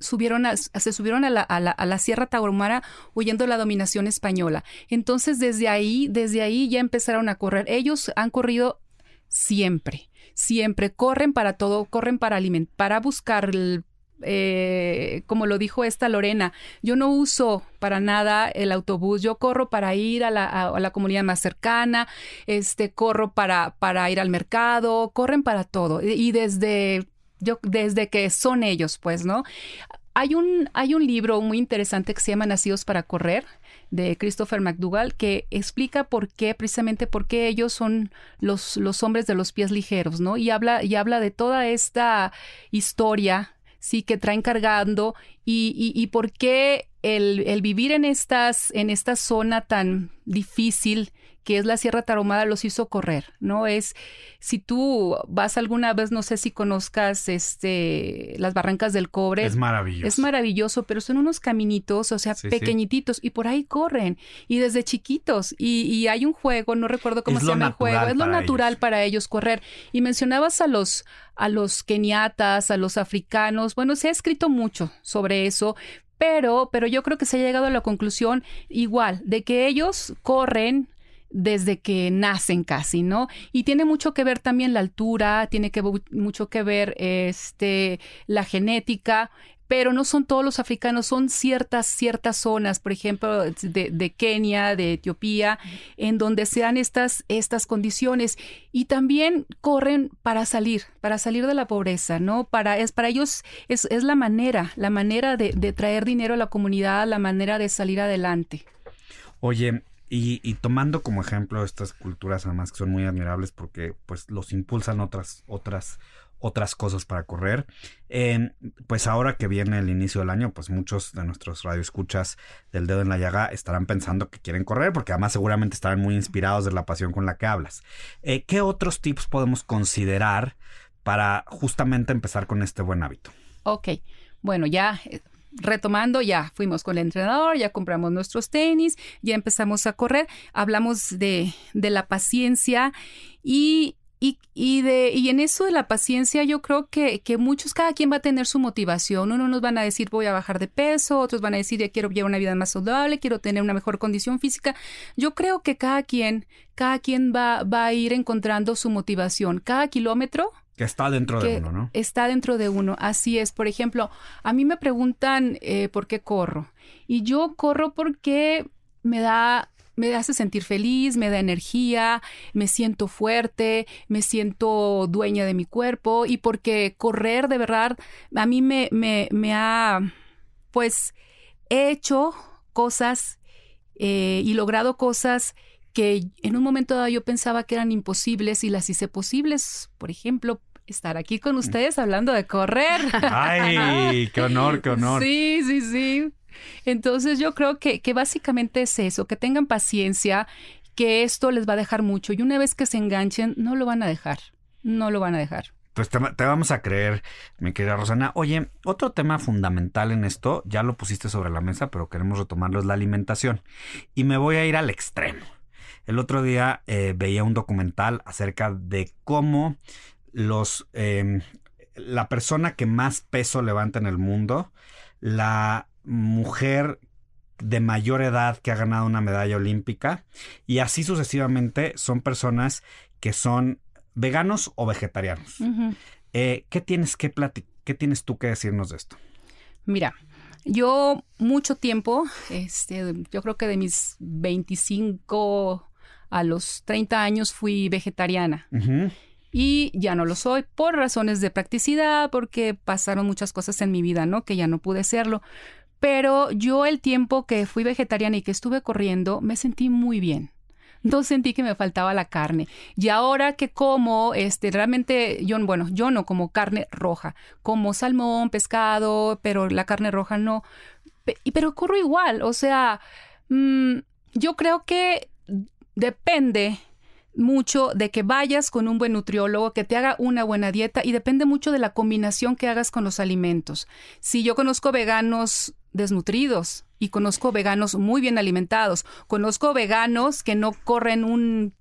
subieron a- se subieron a la, a la- a la Sierra Tarahumara huyendo de la dominación española. Entonces, desde ahí, desde ahí ya empezaron a correr. Ellos han corrido siempre, siempre corren para todo, corren para alimentar, para buscar eh, como lo dijo esta Lorena, yo no uso para nada el autobús, yo corro para ir a la, a- la comunidad más cercana, este, corro para, para ir al mercado, corren para todo. Y y desde, yo, desde que son ellos, pues, ¿no? Hay un, hay un libro muy interesante que se llama Nacidos para Correr de Christopher McDougall que explica por qué, precisamente por qué ellos son los, los hombres de los pies ligeros, ¿no? Y habla, y habla de toda esta historia, sí, que traen cargando y, y, y por qué el, el vivir en estas, en esta zona tan difícil que es la Sierra Tarahumara, los hizo correr, ¿no? Es, si tú vas alguna vez, no sé si conozcas este, las Barrancas del Cobre. Es maravilloso. Es maravilloso, pero son unos caminitos, o sea, Sí, sí. pequeñititos, y por ahí corren, y desde chiquitos, y, y hay un juego, no recuerdo cómo Es se llama el juego, es lo natural ellos. para ellos correr. Y mencionabas a los, a los keniatas, a los africanos, bueno, se ha escrito mucho sobre eso, pero, pero yo creo que se ha llegado a la conclusión igual, de que ellos corren desde que nacen casi, ¿no? Y tiene mucho que ver también la altura, tiene que mucho que ver este la genética, pero no son todos los africanos, son ciertas ciertas zonas, por ejemplo, de, Kenia, de Etiopía, en donde se dan estas estas condiciones y también corren para salir, para salir de la pobreza, ¿no? Para es para ellos es, es la manera, la manera de, de traer dinero a la comunidad, la manera de salir adelante. Oye, y, y tomando como ejemplo estas culturas además que son muy admirables porque pues los impulsan otras, otras, otras cosas para correr. eh, pues ahora que viene el inicio del año, pues muchos de nuestros radioescuchas del dedo en la llaga estarán pensando que quieren correr porque además seguramente estarán muy inspirados de la pasión con la que hablas. Eh, ¿Qué otros tips podemos considerar para justamente empezar con este buen hábito? Ok, bueno, ya eh, retomando, ya fuimos con el entrenador, ya compramos nuestros tenis, ya empezamos a correr, hablamos de, de la paciencia y, y, y de, y en eso de la paciencia yo creo que, que muchos, cada quien va a tener su motivación. Unos nos van a decir voy a bajar de peso, otros van a decir quiero llevar una vida más saludable, quiero tener una mejor condición física. Yo creo que cada quien, cada quien va, va a ir encontrando su motivación. Cada kilómetro Que está dentro de uno, ¿no? Está dentro de uno, así es. Por ejemplo, a mí me preguntan eh, por qué corro. Y yo corro porque me da, me hace sentir feliz, me da energía, me siento fuerte, me siento dueña de mi cuerpo y porque correr de verdad a mí me, me, me ha, pues, he hecho cosas eh, y logrado cosas que en un momento dado yo pensaba que eran imposibles y las hice posibles. Por ejemplo, estar aquí con ustedes hablando de correr. Ay, qué honor, qué honor. Sí, sí, sí. Entonces yo creo que, que básicamente es eso, que tengan paciencia, que esto les va a dejar mucho y una vez que se enganchen, no lo van a dejar, no lo van a dejar. Pues te, te vamos a creer, mi querida Rosana. Oye, otro tema fundamental en esto, ya lo pusiste sobre la mesa, pero queremos retomarlo, es la alimentación. Y me voy a ir al extremo. El otro día eh, veía un documental acerca de cómo los eh, la persona que más peso levanta en el mundo, la mujer de mayor edad que ha ganado una medalla olímpica y así sucesivamente son personas que son veganos o vegetarianos. eh, ¿qué, tienes que ¿Qué tienes tú que decirnos de esto? Mira, yo mucho tiempo, este, yo creo que de mis 25 a los 30 años fui vegetariana. Uh-huh. Y ya no lo soy por razones de practicidad, porque pasaron muchas cosas en mi vida, ¿no? Que ya no pude serlo. Pero yo el tiempo que fui vegetariana y que estuve corriendo, me sentí muy bien no sentí que me faltaba la carne. Y ahora que como, este, realmente, yo, bueno, yo no como carne roja, como salmón, pescado, pero la carne roja no. Pero corro igual, o sea, mmm, yo creo que depende mucho de que vayas con un buen nutriólogo, que te haga una buena dieta y depende mucho de la combinación que hagas con los alimentos. Si yo conozco veganos desnutridos y conozco veganos muy bien alimentados, conozco veganos que no corren un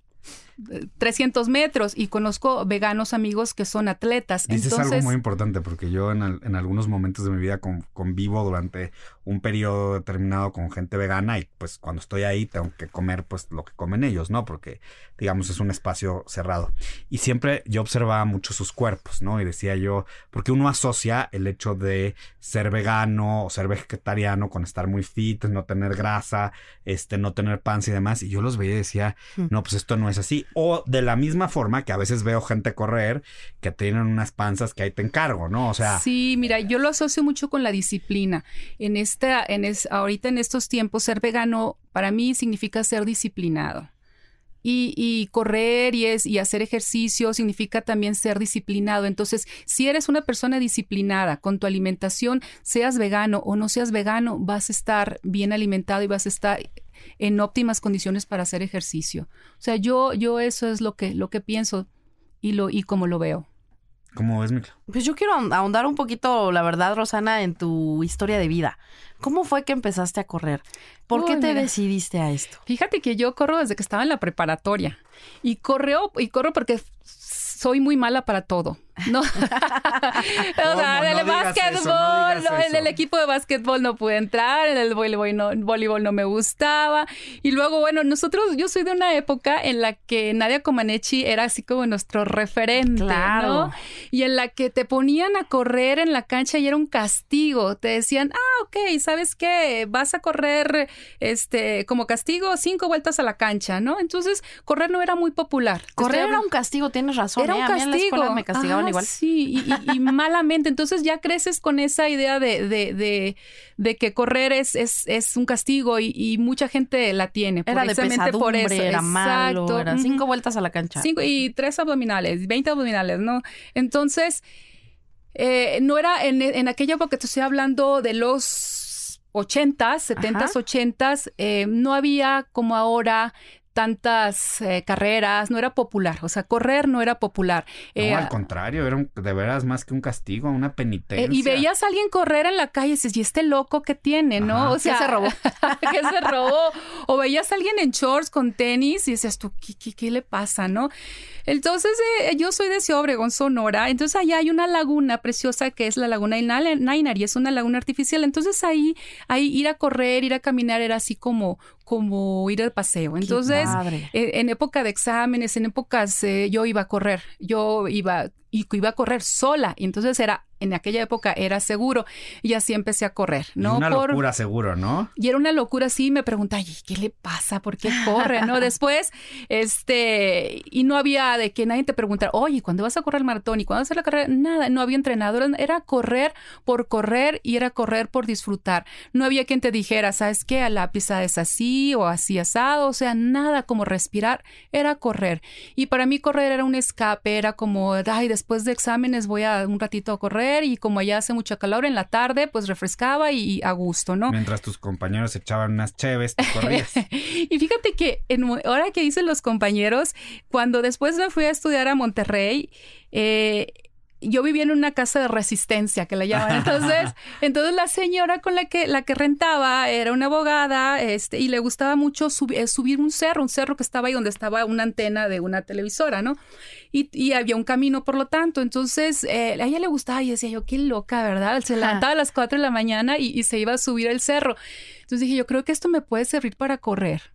300 metros y conozco veganos amigos que son atletas. Dices Entonces, algo muy importante porque yo en, en algunos momentos de mi vida con, convivo durante un periodo determinado con gente vegana y pues cuando estoy ahí tengo que comer pues lo que comen ellos, ¿no? Porque digamos es un espacio cerrado. Y siempre yo observaba mucho sus cuerpos, ¿no? Y decía yo, porque uno asocia el hecho de ser vegano o ser vegetariano con estar muy fit, no tener grasa, este, no tener panza y demás. Y yo los veía y decía, no, pues esto no es así. O de la misma forma que a veces veo gente correr que tienen unas panzas que ahí te encargo, ¿no? O sea. Sí, mira, yo lo asocio mucho con la disciplina. En esta, en es, ahorita en estos tiempos, ser vegano para mí significa ser disciplinado. Y, y, correr y, es, y hacer ejercicio significa también ser disciplinado. Entonces, si eres una persona disciplinada con tu alimentación, seas vegano o no seas vegano, vas a estar bien alimentado y vas a estar en óptimas condiciones para hacer ejercicio. O sea, yo, yo eso es lo que, lo que pienso y, lo, y como lo veo. ¿Cómo ves, Mikla? Pues yo quiero ahondar un poquito, la verdad, Rosana, en tu historia de vida. ¿Cómo fue que empezaste a correr? ¿Por Uy, qué te mira. decidiste a esto? Fíjate que yo corro desde que estaba en la preparatoria y corro y corro porque soy muy mala para todo. No. o sea, en el básquetbol, no en el equipo de básquetbol no pude entrar, en el voleibol no, voleibol no me gustaba. Y luego, bueno, nosotros, yo soy de una época en la que Nadia Comaneci era así como nuestro referente, claro. ¿no? Y en la que te ponían a correr en la cancha y era un castigo. Te decían, ah, ok, ¿sabes qué? Vas a correr, este, como castigo, cinco vueltas a la cancha, ¿no? Entonces, correr no era muy popular. Correr era un castigo, tienes razón. Era ¿eh? un A mí en la escuela castigo. me castigaban Ah, igual. Sí, y, y- y malamente. Entonces ya creces con esa idea de, de, de, de que correr es, es, es un castigo y, y mucha gente la tiene. Era de precisamente por eso. era malo, era cinco vueltas a la cancha. Cinco y tres abdominales, 20 abdominales, ¿no? Entonces, eh, no era en, en aquella época, te estoy hablando de los 80s, 70s, Ajá. 80s, eh, no había como ahora tantas eh, carreras, no era popular, o sea, correr no era popular. Eh, no, al contrario, era un- de veras más que un castigo, una penitencia. eh, y veías a alguien correr en la calle y dices, ¿y este loco qué tiene, no? O sea, ¿Qué se robó? ¿Qué se robó? O veías a alguien en shorts con tenis y decías, ¿tú qué, qué, qué le pasa, no? Entonces, eh, yo soy de Ciudad Obregón, Sonora. Entonces, allá hay una laguna preciosa que es la Laguna Nainar y es una laguna artificial. Entonces, ahí, ahí ir a correr, ir a caminar era así como, como ir al paseo. Entonces, eh, en época de exámenes, en épocas, eh, yo iba a correr. Yo iba, y iba a correr sola. Y entonces era en aquella época era seguro y así empecé a correr, ¿no? Una Por- locura seguro, ¿no? y era una locura así, me preguntaba, "Ay, ¿qué le pasa? ¿Por qué corre? ¿No? Después, este, y no había de que nadie te preguntara, oye, ¿cuándo vas a correr el maratón? ¿Y cuándo vas a hacer la carrera? Nada, no había entrenador, era correr por correr y era correr por disfrutar. No había quien te dijera, ¿sabes qué? A la pisada es así o así asado, o sea, nada como respirar, era correr. Y para mí correr era un escape, era como, ay, después de exámenes voy a un ratito a correr y como allá hace mucha calor en la tarde, pues refrescaba y a gusto, ¿no? Mientras tus compañeros echaban unas cheves, tú corrías. y fíjate que en, ahora que dicen los compañeros, cuando después me fui a estudiar a Monterrey, eh, yo vivía en una casa de resistencia que la llaman. Entonces, entonces la señora con la que la que rentaba era una abogada, este, y le gustaba mucho eh, subir un cerro, un cerro que estaba ahí donde estaba una antena de una televisora, ¿no? Y, y había un camino, por lo tanto. Entonces, eh, a ella le gustaba y decía yo, qué loca, ¿verdad? Se levantaba a las 4 de la mañana y, y se iba a subir el cerro. Entonces dije, yo creo que esto me puede servir para correr.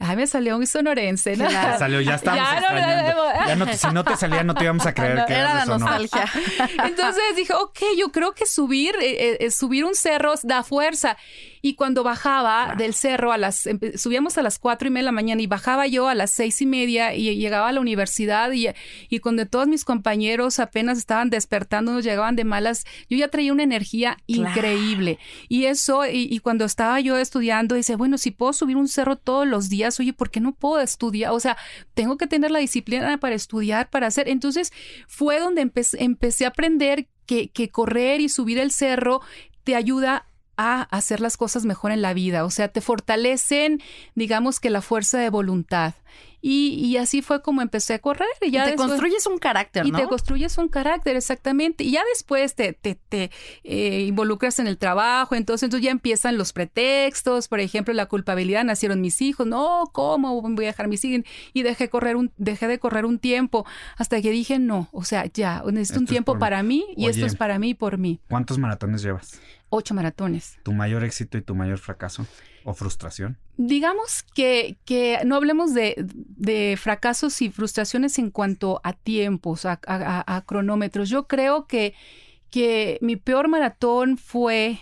Ay, me salió un sonorense, ¿no? Salió, ya estamos Ya, no, extrañando. no, no. Ya no te- si no te salía, no te íbamos a creer que Era la nostalgia. Entonces dije, ok, yo creo que subir, eh, eh, subir un cerro da fuerza. Y cuando bajaba del cerro, a las, empe- subíamos a las cuatro y media de la mañana y bajaba yo a las seis y media y llegaba a la universidad y, y cuando todos mis compañeros apenas estaban despertando, nos llegaban de malas, yo ya traía una energía Claro. increíble. Y eso, y, y cuando estaba yo estudiando, dice, bueno, si puedo subir un cerro todos los días, oye, ¿por qué no puedo estudiar? O sea, tengo que tener la disciplina para estudiar, para hacer. Entonces fue donde empecé, empecé a aprender que, que correr y subir el cerro te ayuda a hacer las cosas mejor en la vida. O sea, te fortalecen, digamos que la fuerza de voluntad. Y, y así fue como empecé a correr. Y, ya te después- construyes un carácter, y ¿no? te construyes un carácter, exactamente. Y ya después te, te, te, eh, involucras en el trabajo, entonces, entonces ya empiezan los pretextos, por ejemplo, la culpabilidad, nacieron mis hijos, no, ¿cómo voy a dejar mis hijos? Y dejé, correr un, dejé de correr un tiempo hasta que dije, no, o sea, ya, necesito Esto un tiempo por para mí y esto es para mí y por mí. ¿Cuántos maratones llevas? Ocho maratones. ¿Tu mayor éxito y tu mayor fracaso? ¿O frustración? Digamos que, que no hablemos de, de fracasos y frustraciones en cuanto a tiempos, a, a- a- cronómetros. Yo creo que, que mi peor maratón fue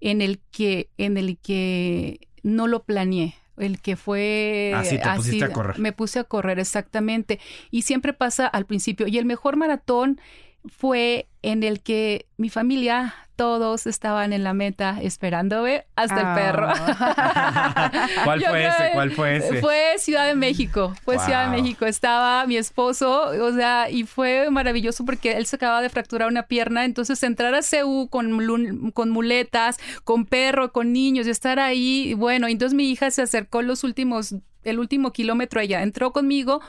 en el que, en el que no lo planeé. El que fue Así te pusiste a correr. Me puse a correr, exactamente. Y siempre pasa al principio. Y el mejor maratón fue en el que mi familia, todos estaban en la meta esperándome, hasta el perro. ¿Cuál Yo fue creo ese? ¿Cuál fue ese? Fue Ciudad de México, fue Ciudad de. México. Estaba mi esposo, o sea, y fue maravilloso porque él se acababa de fracturar una pierna, entonces entrar a CEU con, con muletas, con perro, con niños, y estar ahí, bueno, entonces mi hija se acercó los últimos, el último kilómetro ella, entró conmigo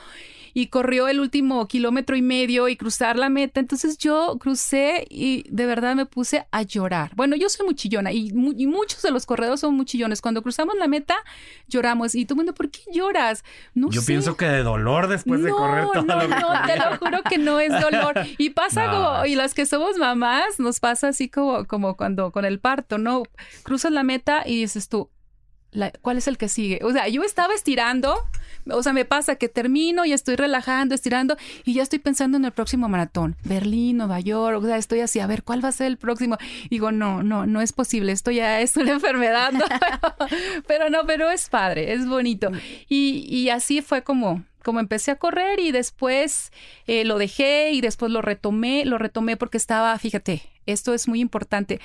y corrió el último kilómetro y medio y cruzar la meta. Entonces yo crucé y de verdad me puse a llorar. Bueno, yo soy muy chillona y, mu- y muchos de los corredores son muy chillones. Cuando cruzamos la meta, lloramos. Y todo el mundo, ¿por qué lloras? No Yo sé. pienso que de dolor después de correr todo no, no, te lo juro que no es dolor. Y pasa No. como, y las que somos mamás, nos pasa así como, como cuando con el parto, ¿no? Cruzas la meta y dices tú, la- ¿cuál es el que sigue? O sea, yo estaba estirando, o sea, me pasa que termino y estoy relajando, estirando y ya estoy pensando en el próximo maratón, Berlín, Nueva York, o sea, estoy así, a ver, ¿cuál va a ser el próximo? Digo, no, no, no es posible, esto ya es una enfermedad, pero no, pero es padre, es bonito. Y, y así fue como, como empecé a correr y después eh, lo dejé y después lo retomé, lo retomé porque estaba, fíjate, esto es muy importante.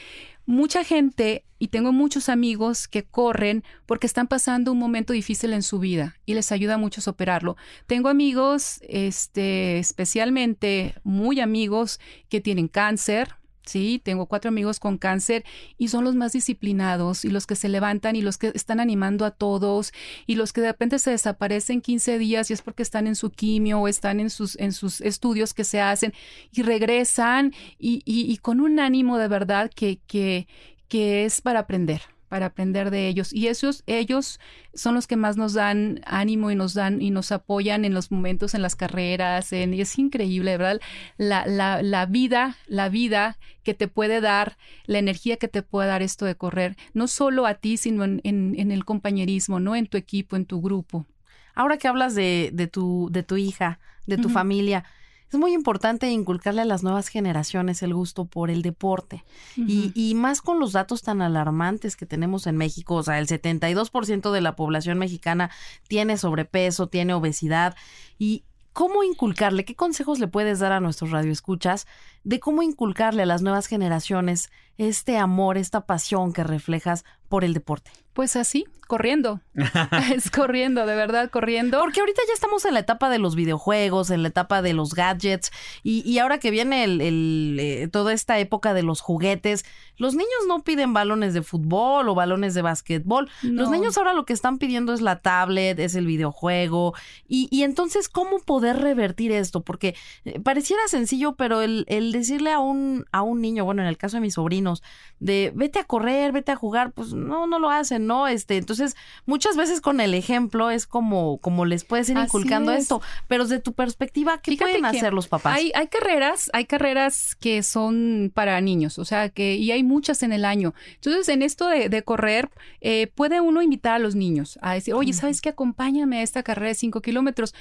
Mucha gente, y tengo muchos amigos que corren porque están pasando un momento difícil en su vida y les ayuda mucho a superarlo. Tengo amigos, este, especialmente muy amigos que tienen cáncer, Sí, tengo cuatro amigos con cáncer y son los más disciplinados y los que se levantan y los que están animando a todos y los que de repente se desaparecen 15 días y es porque están en su quimio o están en sus, en sus estudios que se hacen y regresan y, y- y con un ánimo de verdad que, que, que es para aprender para aprender de ellos. Y esos ellos son los que más nos dan ánimo y nos dan y nos apoyan en los momentos en las carreras en, y es increíble verdad la, la, la vida la vida que te puede dar la energía que te puede dar esto de correr no solo a ti sino en, en, en el compañerismo no en tu equipo en tu grupo. Ahora que hablas de, de tu, de tu hija, de tu familia, es muy importante inculcarle a las nuevas generaciones el gusto por el deporte. y, y más con los datos tan alarmantes que tenemos en México, o sea, el 72% de la población mexicana tiene sobrepeso, tiene obesidad y ¿Cómo inculcarle? ¿Qué consejos le puedes dar a nuestros radioescuchas de cómo inculcarle a las nuevas generaciones este amor, esta pasión que reflejas por el deporte? Pues así, corriendo. es corriendo, de verdad, corriendo. Porque ahorita ya estamos en la etapa de los videojuegos, en la etapa de los gadgets, y, y ahora que viene el, el, eh, toda esta época de los juguetes, los niños no piden balones de fútbol o balones de básquetbol. Los niños ahora lo que están pidiendo es la tablet, es el videojuego. Y, y entonces, ¿cómo poder revertir esto? Porque eh, pareciera sencillo, pero el, el decirle a un, a un niño, bueno, en el caso de mis sobrinos, de vete a correr, vete a jugar, pues no, no lo hacen, ¿no? Este, entonces, muchas veces con el ejemplo es como, como les puedes ir Así inculcando es. esto. Pero desde tu perspectiva, ¿qué Fíjate pueden hacer los papás? Hay, hay carreras, hay carreras que son para niños, o sea que, y hay muchas en el año. Entonces, en esto de, de correr, eh, puede uno invitar a los niños a decir, oye, ¿sabes qué? Acompáñame a esta carrera de 5 kilómetros.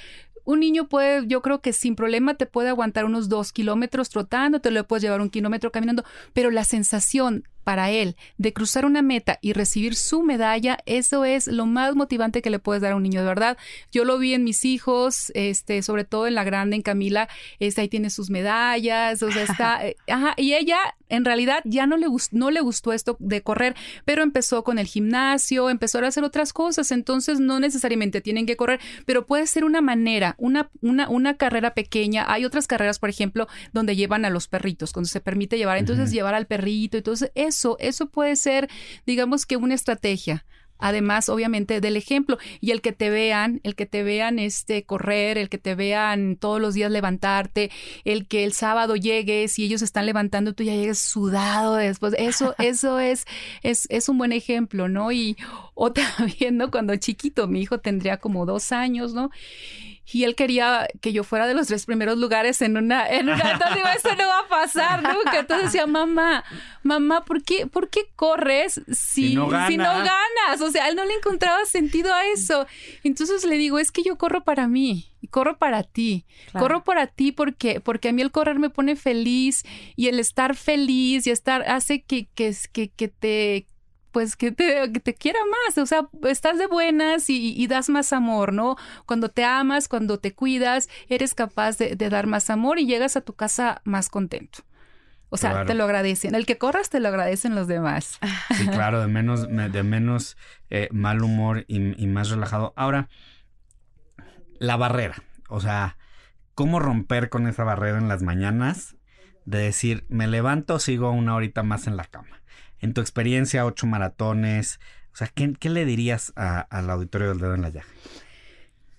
Un niño puede, yo creo que sin problema te puede aguantar unos dos kilómetros trotando, te lo puedes llevar un kilómetro caminando, pero la sensación para él de cruzar una meta y recibir su medalla, eso es lo más motivante que le puedes dar a un niño, de verdad. Yo lo vi en mis hijos, este, sobre todo en la grande, en Camila, este, ahí tiene sus medallas, o sea, está, eh, ajá, y ella en realidad ya no le, no le gustó esto de correr, pero empezó con el gimnasio, empezó a hacer otras cosas, entonces no necesariamente tienen que correr, pero puede ser una manera, una, una, una carrera pequeña. Hay otras carreras, por ejemplo, donde llevan a los perritos, cuando se permite llevar, entonces llevar al perrito, entonces eso, eso puede ser, digamos que una estrategia. Además, obviamente, del ejemplo. Y el que te vean, el que te vean este correr, el que te vean todos los días levantarte, el que el sábado llegues y ellos están levantando, tú ya llegues sudado después. Eso, eso es, es, es un buen ejemplo, ¿no? Y o también, ¿no? Cuando chiquito, mi hijo tendría como dos años, ¿no? Y él quería que yo fuera de los tres primeros lugares en una, en una, entonces digo, eso no va a pasar nunca. Entonces decía, mamá, mamá, ¿por qué, por qué corres si, Si no si no ganas? O sea, él no le encontraba sentido a eso. Entonces le digo, es que yo corro para mí, corro para ti, Claro. corro para ti porque, porque a mí el correr me pone feliz y el estar feliz y estar hace que, que, que, que te pues que te, que te quiera más, o sea, estás de buenas y, y das más amor, ¿no? Cuando te amas, cuando te cuidas, eres capaz de, de dar más amor y llegas a tu casa más contento. O sea, Claro. te lo agradecen. El que corras te lo agradecen los demás. Sí, claro, de menos, me- de menos eh, mal humor y, y más relajado. Ahora, la barrera. O sea, ¿cómo romper con esa barrera en las mañanas? De decir, me levanto, sigo una horita más en la cama. En tu experiencia, ocho maratones. O sea, ¿qué, le dirías al auditorio del dedo en la llaga?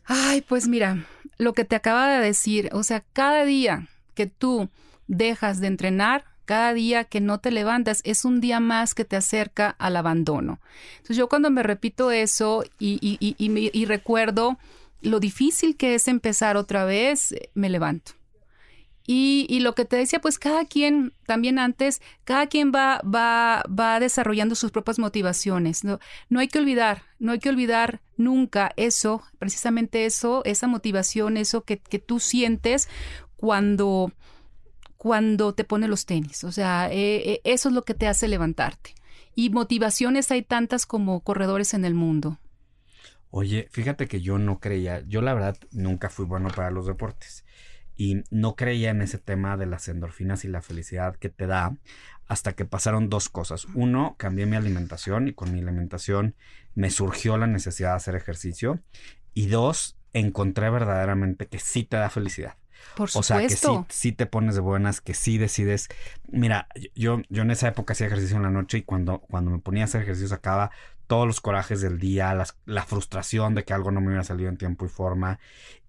Ay, pues mira, lo que te acaba de decir, o sea, cada día que tú dejas de entrenar, cada día que no te levantas, es un día más que te acerca al abandono. Entonces yo cuando me repito eso y, y- y- y recuerdo lo difícil que es empezar otra vez, me levanto. Y, y lo que te decía, pues cada quien, también antes, cada quien va, va, va desarrollando sus propias motivaciones. ¿no? no hay que olvidar, no hay que olvidar nunca eso, precisamente eso, esa motivación, eso que, que tú sientes cuando, cuando te pone los tenis. O sea, eh, eh, eso es lo que te hace levantarte. Y motivaciones hay tantas como corredores en el mundo. Oye, fíjate que yo no creía, yo la verdad nunca fui bueno para los deportes y no creía en ese tema de las endorfinas y la felicidad que te da hasta que pasaron dos cosas. Uno, cambié mi alimentación y con mi alimentación me surgió la necesidad de hacer ejercicio y dos, encontré verdaderamente que sí te da felicidad. Por O sea, que sí, supuesto. sí te pones de buenas, que sí decides. Mira, yo, yo en esa época hacía ejercicio en la noche y cuando, cuando me ponía a hacer ejercicio sacaba todos los corajes del día, la frustración de que algo no me hubiera salido en tiempo y forma.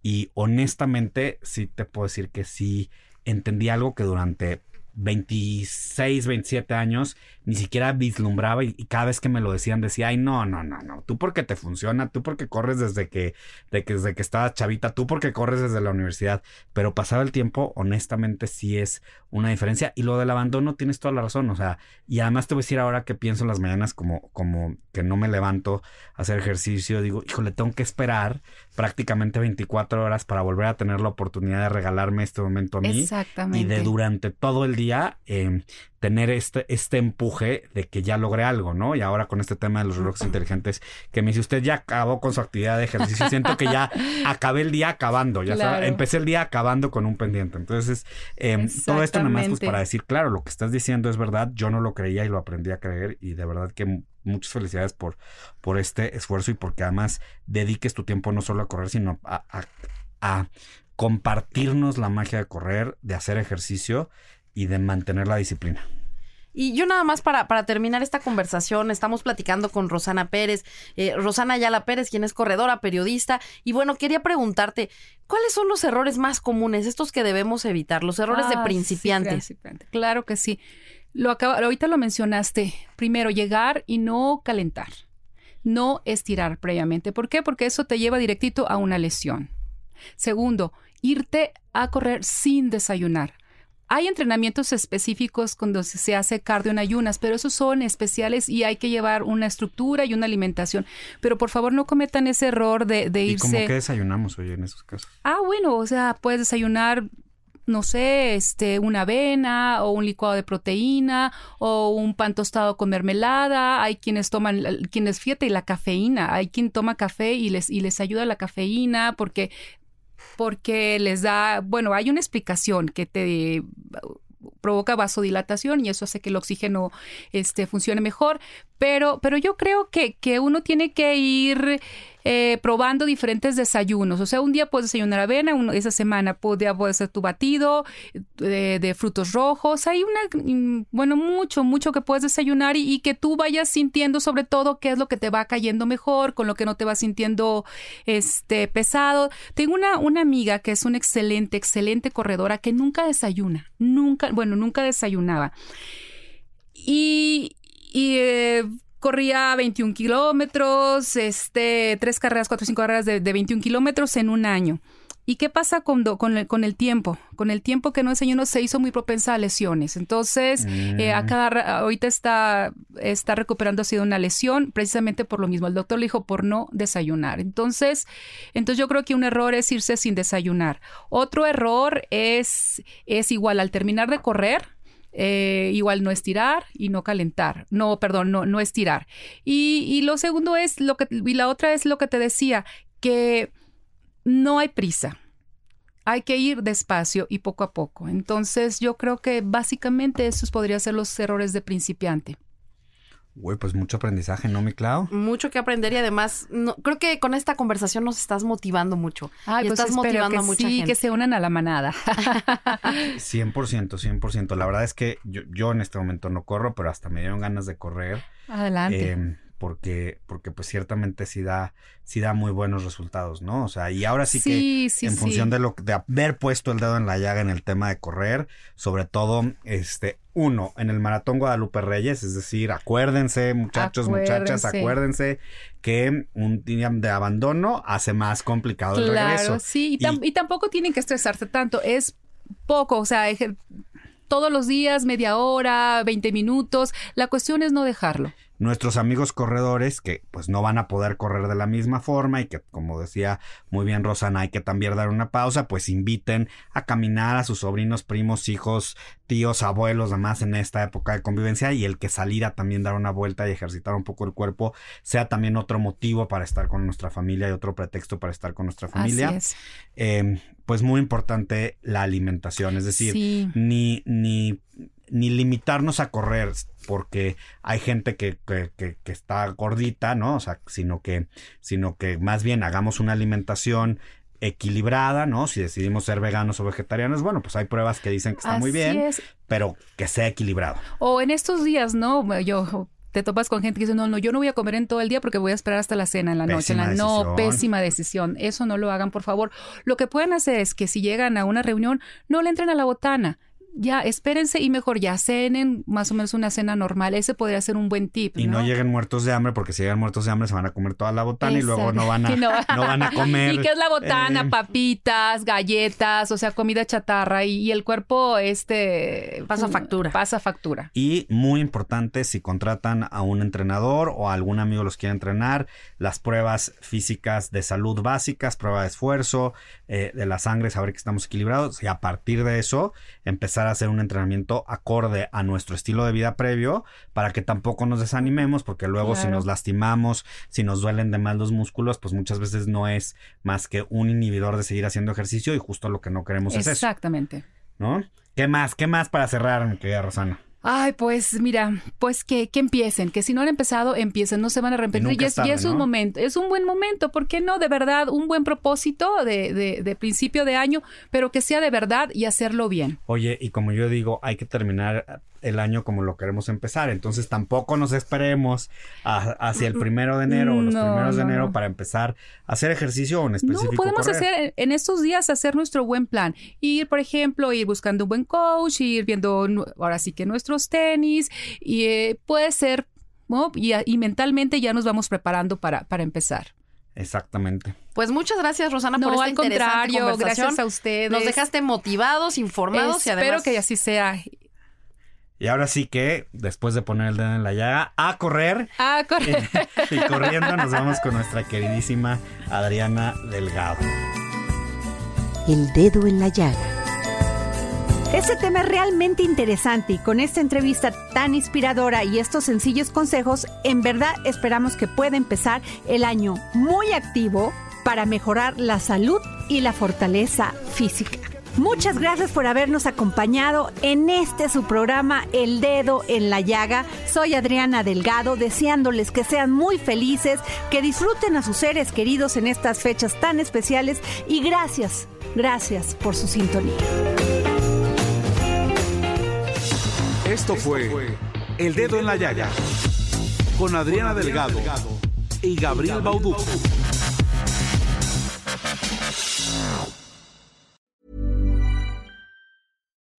Y honestamente, sí te puedo decir que sí entendí algo que durante 26, 27 años, ni siquiera vislumbraba y, y cada vez que me lo decían decía, ay, no, no, no, no, tú porque te funciona, tú porque corres desde que, de que, desde que estabas chavita, tú porque corres desde la universidad, pero pasado el tiempo, honestamente sí es una diferencia y lo del abandono tienes toda la razón, o sea, y además te voy a decir ahora que pienso en las mañanas como, como que no me levanto a hacer ejercicio, digo, híjole, tengo que esperar prácticamente 24 horas para volver a tener la oportunidad de regalarme este momento a mí Exactamente. y de durante todo el día eh, tener este, este empuje de que ya logré algo, ¿no? Y ahora con este tema de los relojes inteligentes, que me dice usted ya acabó con su actividad de ejercicio, siento que ya acabé el día acabando, ya Claro. empecé el día acabando con un pendiente. Entonces, eh, todo esto nada más pues para decir, claro, lo que estás diciendo es verdad, yo no lo creía y lo aprendí a creer y de verdad que muchas felicidades por, por este esfuerzo y porque además dediques tu tiempo no solo a correr, sino a, a- a compartirnos la magia de correr, de hacer ejercicio y de mantener la disciplina. Y yo nada más para, para terminar esta conversación, estamos platicando con Rosana Pérez, eh, Rosana Ayala Pérez, quien es corredora, periodista, y bueno, quería preguntarte, ¿cuáles son los errores más comunes, estos que debemos evitar, los errores de Ah, sí, principiantes? principiante. Claro que sí. Lo acaba, ahorita lo mencionaste. Primero, llegar y no calentar. No estirar previamente. ¿Por qué? Porque eso te lleva directito a una lesión. Segundo, irte a correr sin desayunar. Hay entrenamientos específicos cuando se hace cardio en ayunas, pero esos son especiales y hay que llevar una estructura y una alimentación. Pero por favor no cometan ese error de, de ¿Y cómo irse. que desayunamos hoy en esos casos? Ah, bueno, o sea, puedes desayunar, no sé, este, una avena o un licuado de proteína o un pan tostado con mermelada. Hay quienes toman, quienes, fíjate, la cafeína. Hay quien toma café y les, y les ayuda la cafeína porque, porque les da, bueno, hay una explicación que te provoca vasodilatación y eso hace que el oxígeno este, funcione mejor. Pero, pero yo creo que, que uno tiene que ir eh, probando diferentes desayunos. O sea, un día puedes desayunar avena, uno, esa semana podría puede ser tu batido de, de frutos rojos. Hay una, mm, bueno, mucho, mucho que puedes desayunar y, y que tú vayas sintiendo sobre todo qué es lo que te va cayendo mejor, con lo que no te vas sintiendo este, pesado. Tengo una, una amiga que es una excelente, excelente corredora que nunca desayuna, nunca, bueno, nunca desayunaba. Y, y eh, corría 21 kilómetros, este, tres carreras, cuatro o cinco carreras de, de 21 kilómetros en un año. ¿Y qué pasa con, do- con, el, con el tiempo? Con el tiempo que no desayunó se hizo muy propensa a lesiones. Entonces, eh, a cada, ra- ahorita está, está recuperando así de una lesión precisamente por lo mismo. El doctor le dijo por no desayunar. Entonces, entonces yo creo que un error es irse sin desayunar. Otro error es, es igual al terminar de correr, eh, igual no estirar y no calentar. No, perdón, no, no estirar. Y, lo segundo es lo que, y la otra es lo que te decía, que no hay prisa. Hay que ir despacio y poco a poco. Entonces, yo creo que básicamente esos podrían ser los errores de principiante. Güey, pues mucho aprendizaje, ¿no, mi Clau? Mucho que aprender y además no, creo que con esta conversación nos estás motivando mucho. Ay, y pues estás motivando que a mucha sí, gente. que se unan a la manada. 100%, 100%. La verdad es que yo, yo en este momento no corro, pero hasta me dieron ganas de correr. Adelante. eh, porque, porque pues ciertamente sí da, sí da muy buenos resultados, ¿no? O sea, y ahora sí, Sí, que sí, en sí. función de lo de haber puesto el dedo en la llaga en el tema de correr, sobre todo, este, uno, en el maratón Guadalupe Reyes, es decir, acuérdense, muchachos, muchachas, Acuérdense. que un día de abandono hace más complicado el regreso. Claro, sí, y, tam- y tampoco tienen que estresarse tanto, es poco, o sea, todos los días, media hora, 20 minutos, la cuestión es no dejarlo. Nuestros amigos corredores que pues no van a poder correr de la misma forma y que como decía muy bien Rosana hay que también dar una pausa pues inviten a caminar a sus sobrinos, primos, hijos, tíos, abuelos, demás en esta época de convivencia y el que salir a también dar una vuelta y ejercitar un poco el cuerpo sea también otro motivo para estar con nuestra familia y otro pretexto para estar con nuestra familia. Así es. Eh, pues muy importante la alimentación, es decir, Sí. ni, ni, ni limitarnos a correr porque hay gente que, que, que- que está gordita, ¿no? O sea, sino que, sino que más bien hagamos una alimentación equilibrada, ¿no? Si decidimos ser veganos o vegetarianos, bueno, pues hay pruebas que dicen que está muy bien, es. pero que sea equilibrado. O en estos días, ¿no? Yo te topas con gente que dice, no, no, yo no voy a comer en todo el día porque voy a esperar hasta la cena en la noche. En la- no, pésima decisión. Eso no lo hagan, por favor. Lo que pueden hacer es que si llegan a una reunión, no le entren a la botana. Ya espérense y mejor ya cenen más o menos una cena normal. Ese podría ser un buen tip. Y no, lleguen muertos de hambre, porque si llegan muertos de hambre se van a comer toda la botana y luego no van a, Y no- no van a comer. ¿Y qué es la botana? eh, Papitas, galletas, o sea, comida chatarra y, y el cuerpo, este... Pasa factura. Pasa factura. Y muy importante, si contratan a un entrenador o a algún amigo los quiere entrenar, las pruebas físicas de salud básicas, prueba de esfuerzo, eh, de la sangre, saber que estamos equilibrados y a partir de eso empezar a hacer un entrenamiento acorde a nuestro estilo de vida previo para que tampoco nos desanimemos porque luego si nos lastimamos, si nos duelen de más los músculos, pues muchas veces no es más que un inhibidor de seguir haciendo ejercicio y justo lo que no queremos es eso, Exactamente. ¿no? ¿Qué más? ¿Qué más para cerrar, mi querida Rosana? Ay, pues mira, pues que, que empiecen, que si no han empezado, empiecen, no se van a arrepentir. Y es y un momento, es un buen momento, ¿por qué no? De verdad, un buen propósito de, de, de principio de año, pero que sea de verdad y hacerlo bien. Oye, y como yo digo, hay que terminar el año como lo queremos empezar. Entonces tampoco nos esperemos a- hacia el primero de enero o los No, primeros de enero no. para empezar a hacer ejercicio o en específico. No, podemos correr. hacer en estos días hacer nuestro buen plan. Ir, por ejemplo, ir buscando un buen coach, ir viendo ahora sí que nuestros tenis y eh, puede ser, ¿no? Y, y mentalmente ya nos vamos preparando para, para empezar. Exactamente. Pues muchas gracias, Rosana, No, por esta al interesante contrario, conversación. gracias a ustedes. Nos dejaste motivados, informados y Espero además... que así sea. Y ahora sí que, después de poner el dedo en la llaga, a correr. Ah, corre. y corriendo nos vamos con nuestra queridísima Adriana Delgado. El dedo en la llaga. Este tema es realmente interesante y con esta entrevista tan inspiradora y estos sencillos consejos, en verdad esperamos que pueda empezar el año muy activo para mejorar la salud y la fortaleza física. Muchas gracias por habernos acompañado en este su programa El Dedo en la Llaga. Soy Adriana Delgado, deseándoles que sean muy felices, que disfruten a sus seres queridos en estas fechas tan especiales y gracias, gracias por su sintonía. Esto fue El Dedo en la Llaga con Adriana Delgado y Gabriel Bauduco.